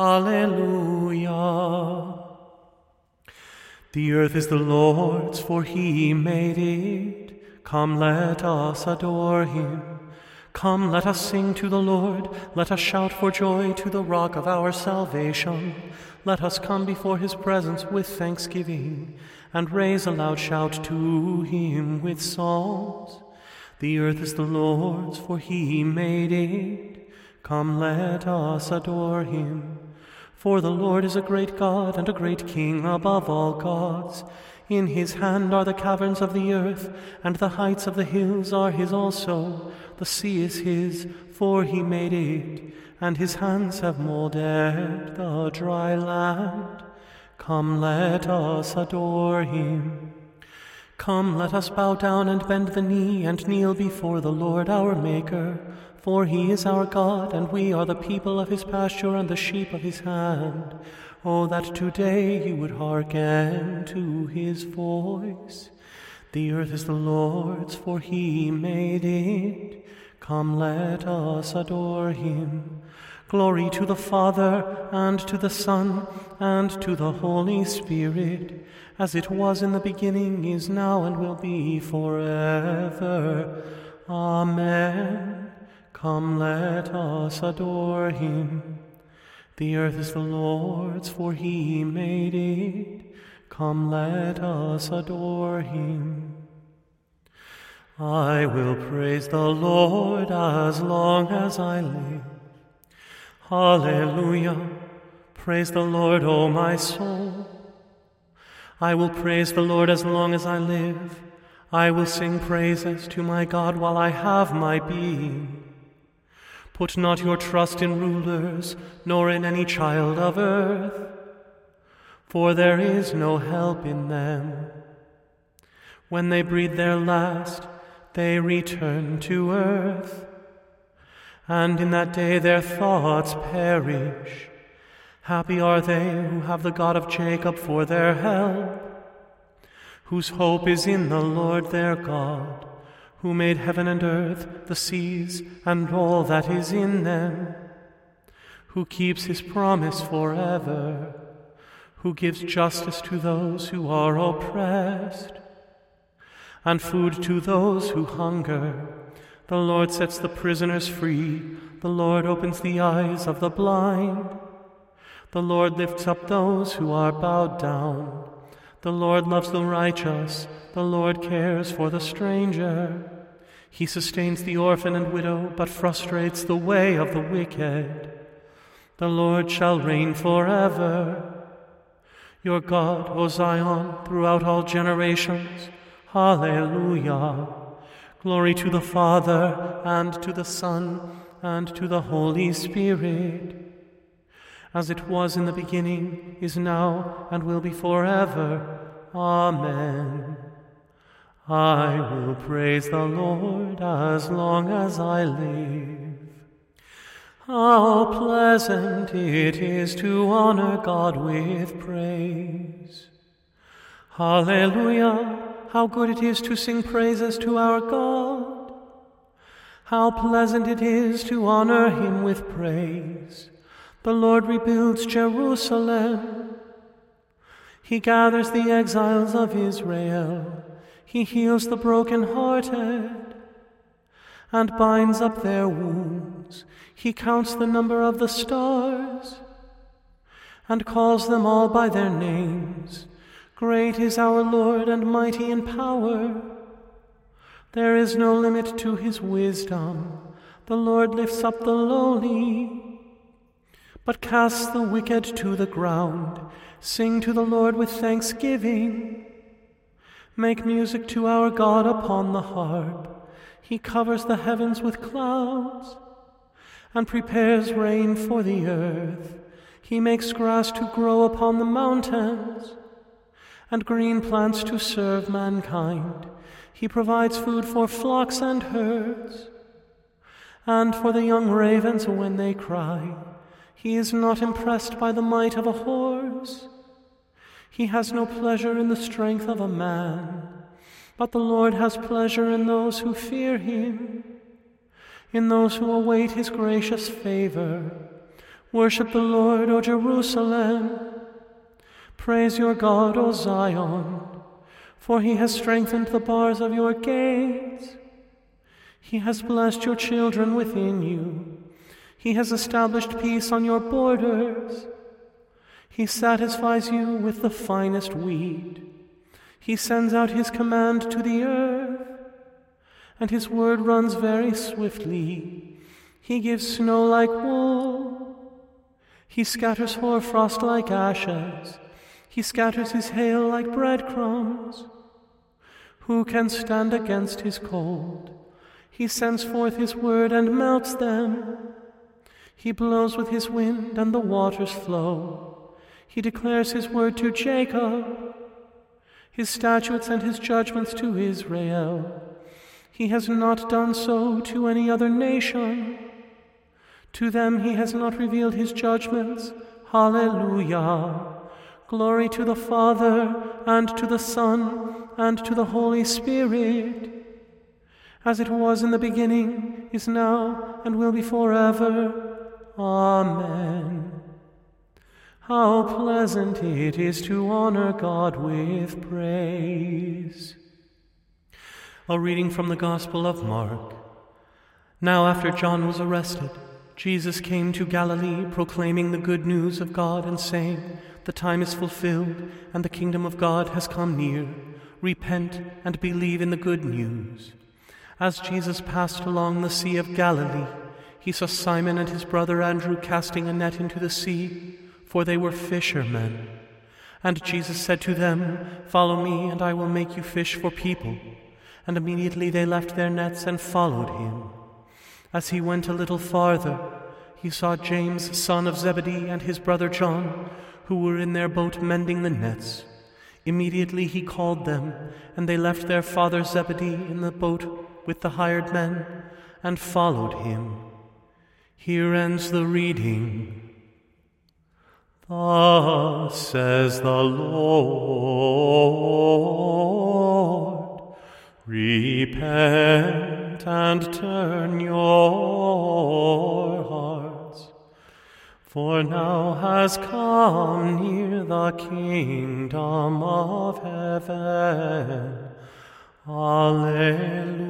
Alleluia. The earth is the Lord's, for he made it. Come, let us adore him. Come, let us sing to the Lord. Let us shout for joy to the rock of our salvation. Let us come before his presence with thanksgiving and raise a loud shout to him with psalms. The earth is the Lord's, for he made it. Come, let us adore him. For the Lord is a great God and a great King above all gods. In his hand are the caverns of the earth, and the heights of the hills are his also. The sea is his, for he made it, and his hands have molded the dry land. Come, let us adore him. Come, let us bow down and bend the knee and kneel before the Lord our Maker. For he is our God, and we are the people of his pasture and the sheep of his hand. Oh, that today you would hearken to his voice. The earth is the Lord's, for he made it. Come, let us adore him. Glory to the Father, and to the Son, and to the Holy Spirit, as it was in the beginning, is now, and will be forever. Amen. Come, let us adore him. The earth is the Lord's, for he made it. Come, let us adore him. I will praise the Lord as long as I live. Hallelujah. Praise the Lord, O my soul. I will praise the Lord as long as I live. I will sing praises to my God while I have my being. Put not your trust in rulers, nor in any child of earth, for there is no help in them. When they breathe their last, they return to earth, and in that day their thoughts perish. Happy are they who have the God of Jacob for their help, whose hope is in the Lord their God who made heaven and earth, the seas, and all that is in them, who keeps his promise forever, who gives justice to those who are oppressed, and food to those who hunger. The Lord sets the prisoners free, the Lord opens the eyes of the blind. The Lord lifts up those who are bowed down. The Lord loves the righteous. The Lord cares for the stranger. He sustains the orphan and widow, but frustrates the way of the wicked. The Lord shall reign forever. Your God, O Zion, throughout all generations. Hallelujah. Glory to the Father, and to the Son, and to the Holy Spirit. As it was in the beginning, is now, and will be forever. Amen. I will praise the Lord as long as I live. How pleasant it is to honor God with praise. Hallelujah! How good it is to sing praises to our God. How pleasant it is to honor him with praise. The Lord rebuilds Jerusalem. He gathers the exiles of Israel. He heals the broken-hearted and binds up their wounds. He counts the number of the stars and calls them all by their names. Great is our Lord and mighty in power. There is no limit to his wisdom. The Lord lifts up the lowly, but cast the wicked to the ground. Sing to the Lord with thanksgiving. Make music to our God upon the harp. He covers the heavens with clouds and prepares rain for the earth. He makes grass to grow upon the mountains and green plants to serve mankind. He provides food for flocks and herds and for the young ravens when they cry. He is not impressed by the might of a horse. He has no pleasure in the strength of a man, but the Lord has pleasure in those who fear him, in those who await his gracious favor. Worship the Lord, O Jerusalem. Praise your God, O Zion, for he has strengthened the bars of your gates. He has blessed your children within you. He has established peace on your borders. He satisfies you with the finest wheat. He sends out his command to the earth, and his word runs very swiftly. He gives snow like wool. He scatters hoarfrost like ashes. He scatters his hail like breadcrumbs. Who can stand against his cold? He sends forth his word and melts them. He blows with his wind and the waters flow. He declares his word to Jacob, his statutes and his judgments to Israel. He has not done so to any other nation. To them he has not revealed his judgments. Hallelujah. Glory to the Father, and to the Son, and to the Holy Spirit as it was in the beginning, is now, and will be forever. Amen. How pleasant it is to honor God with praise. A reading from the Gospel of Mark. Now, after John was arrested, Jesus came to Galilee proclaiming the good news of God and saying, The time is fulfilled, and the kingdom of God has come near. Repent and believe in the good news. As Jesus passed along the Sea of Galilee, he saw Simon and his brother Andrew casting a net into the sea, for they were fishermen. And Jesus said to them, Follow me, and I will make you fish for people. And immediately they left their nets and followed him. As he went a little farther, he saw James, son of Zebedee, and his brother John, who were in their boat mending the nets. Immediately he called them, and they left their father Zebedee in the boat with the hired men and followed him. Here ends the reading. Thus says the Lord Repent and turn your hearts, for now has come near the kingdom of heaven. Alleluia.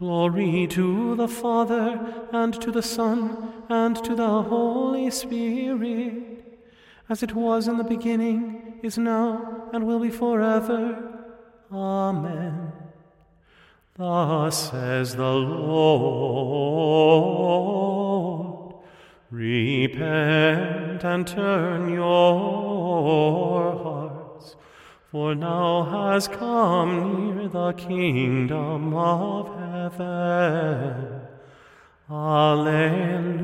Glory to the Father, and to the Son, and to the Holy Spirit, as it was in the beginning, is now, and will be forever. Amen. Thus says the Lord Repent and turn your. For now has come near the kingdom of heaven. Alleluia.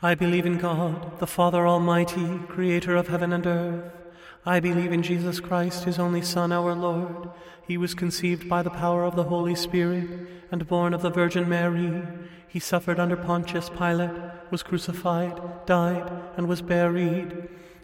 I believe in God, the Father Almighty, creator of heaven and earth. I believe in Jesus Christ, his only Son, our Lord. He was conceived by the power of the Holy Spirit and born of the Virgin Mary. He suffered under Pontius Pilate, was crucified, died, and was buried.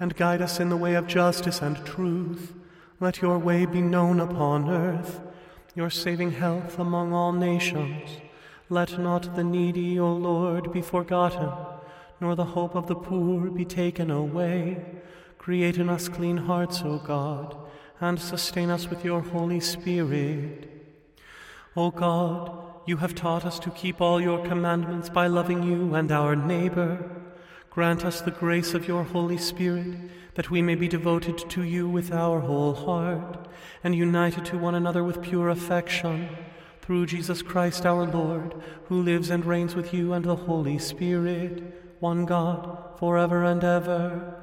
and guide us in the way of justice and truth. Let your way be known upon earth, your saving health among all nations. Let not the needy, O Lord, be forgotten nor the hope of the poor be taken away. Create in us clean hearts, O God, and sustain us with your Holy Spirit. O God, you have taught us to keep all your commandments by loving you and our neighbor. Grant us the grace of your Holy Spirit, that we may be devoted to you with our whole heart, and united to one another with pure affection. Through Jesus Christ our Lord, who lives and reigns with you and the Holy Spirit, one God, forever and ever.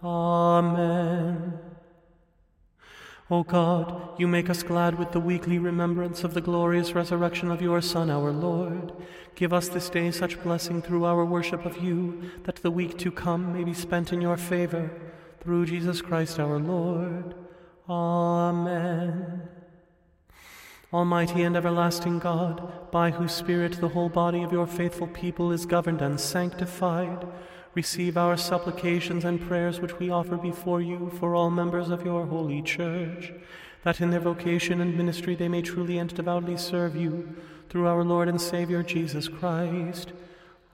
Amen. O God, you make us glad with the weekly remembrance of the glorious resurrection of your Son, our Lord. Give us this day such blessing through our worship of you, that the week to come may be spent in your favor. Through Jesus Christ our Lord. Amen. Almighty and everlasting God, by whose Spirit the whole body of your faithful people is governed and sanctified, receive our supplications and prayers which we offer before you for all members of your holy church, that in their vocation and ministry they may truly and devoutly serve you, through our Lord and Savior Jesus Christ.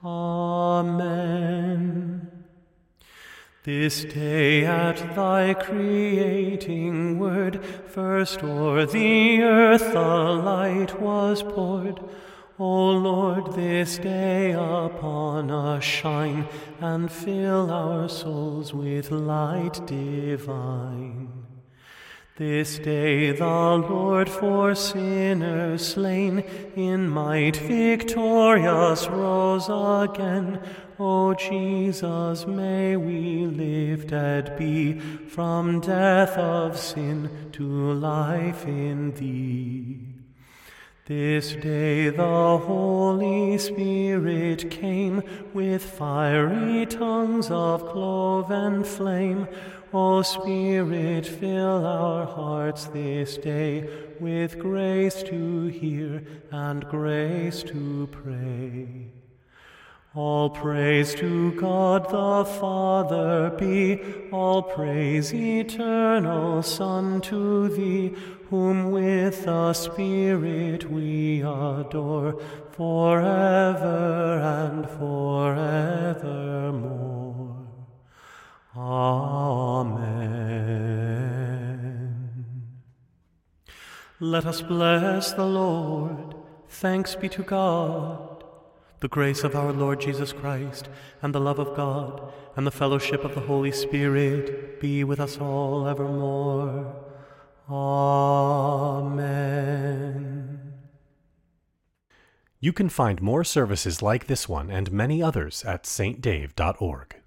Amen. This day at thy creating word, first o'er the earth the light was poured. O Lord, this day upon us shine, and fill our souls with light divine. This day the Lord for sinners slain, in might victorious rose again. O Jesus, may we lifted be from death of sin to life in Thee. This day the Holy Spirit came with fiery tongues of cloven flame. O Spirit, fill our hearts this day with grace to hear and grace to pray. All praise to God the Father be, all praise eternal Son to thee, whom with the Spirit we adore, forever and forevermore. Amen. Let us bless the Lord. Thanks be to God. The grace of our Lord Jesus Christ, and the love of God, and the fellowship of the Holy Spirit be with us all evermore. Amen. You can find more services like this one and many others at saintdave.org.